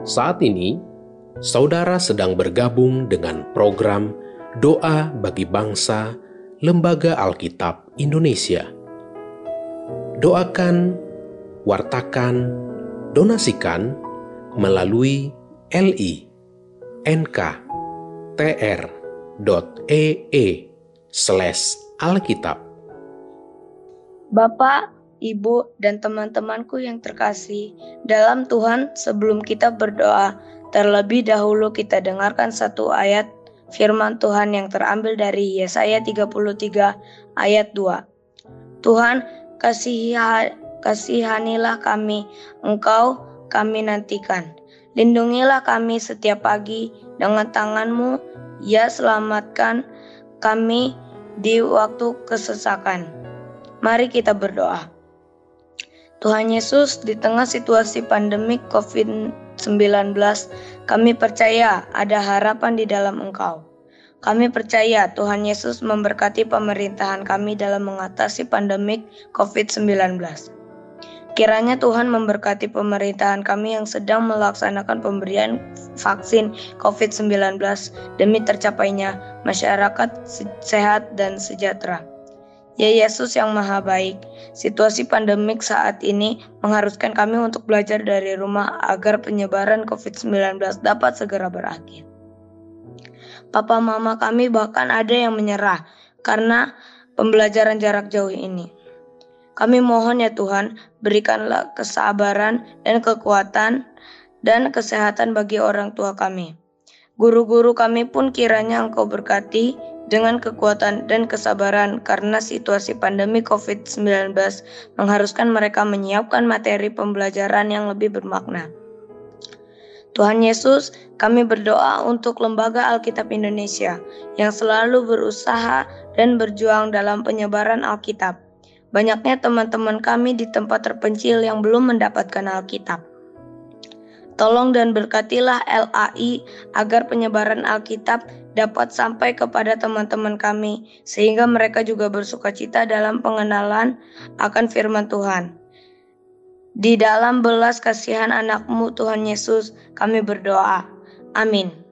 Saat ini, saudara sedang bergabung dengan program Doa bagi Bangsa Lembaga Alkitab Indonesia. Doakan, wartakan, donasikan melalui li nk.tr.ee slash alkitab. Bapak, Ibu, dan teman-temanku yang terkasih, dalam Tuhan sebelum kita berdoa, terlebih dahulu kita dengarkan satu ayat firman Tuhan yang terambil dari Yesaya 33 ayat 2. Tuhan, kasihanilah kami, Engkau kami nantikan. Lindungilah kami setiap pagi dengan tanganmu, ya selamatkan kami di waktu kesesakan. Mari kita berdoa. Tuhan Yesus, di tengah situasi pandemik COVID-19, kami percaya ada harapan di dalam Engkau. Kami percaya Tuhan Yesus memberkati pemerintahan kami dalam mengatasi pandemik COVID-19. Kiranya Tuhan memberkati pemerintahan kami yang sedang melaksanakan pemberian vaksin COVID-19 demi tercapainya masyarakat sehat dan sejahtera. Ya Yesus yang maha baik, situasi pandemik saat ini mengharuskan kami untuk belajar dari rumah agar penyebaran COVID-19 dapat segera berakhir. Papa mama kami bahkan ada yang menyerah karena pembelajaran jarak jauh ini. Kami mohon ya Tuhan, berikanlah kesabaran dan kekuatan dan kesehatan bagi orang tua kami. Guru-guru kami pun kiranya Engkau berkati dengan kekuatan dan kesabaran karena situasi pandemi COVID-19 mengharuskan mereka menyiapkan materi pembelajaran yang lebih bermakna. Tuhan Yesus, kami berdoa untuk Lembaga Alkitab Indonesia yang selalu berusaha dan berjuang dalam penyebaran Alkitab. Banyaknya teman-teman kami di tempat terpencil yang belum mendapatkan Alkitab. Tolong dan berkatilah LAI agar penyebaran Alkitab dapat sampai kepada teman-teman kami, sehingga mereka juga bersuka cita dalam pengenalan akan firman Tuhan. Di dalam belas kasihan anakmu Tuhan Yesus, kami berdoa. Amin.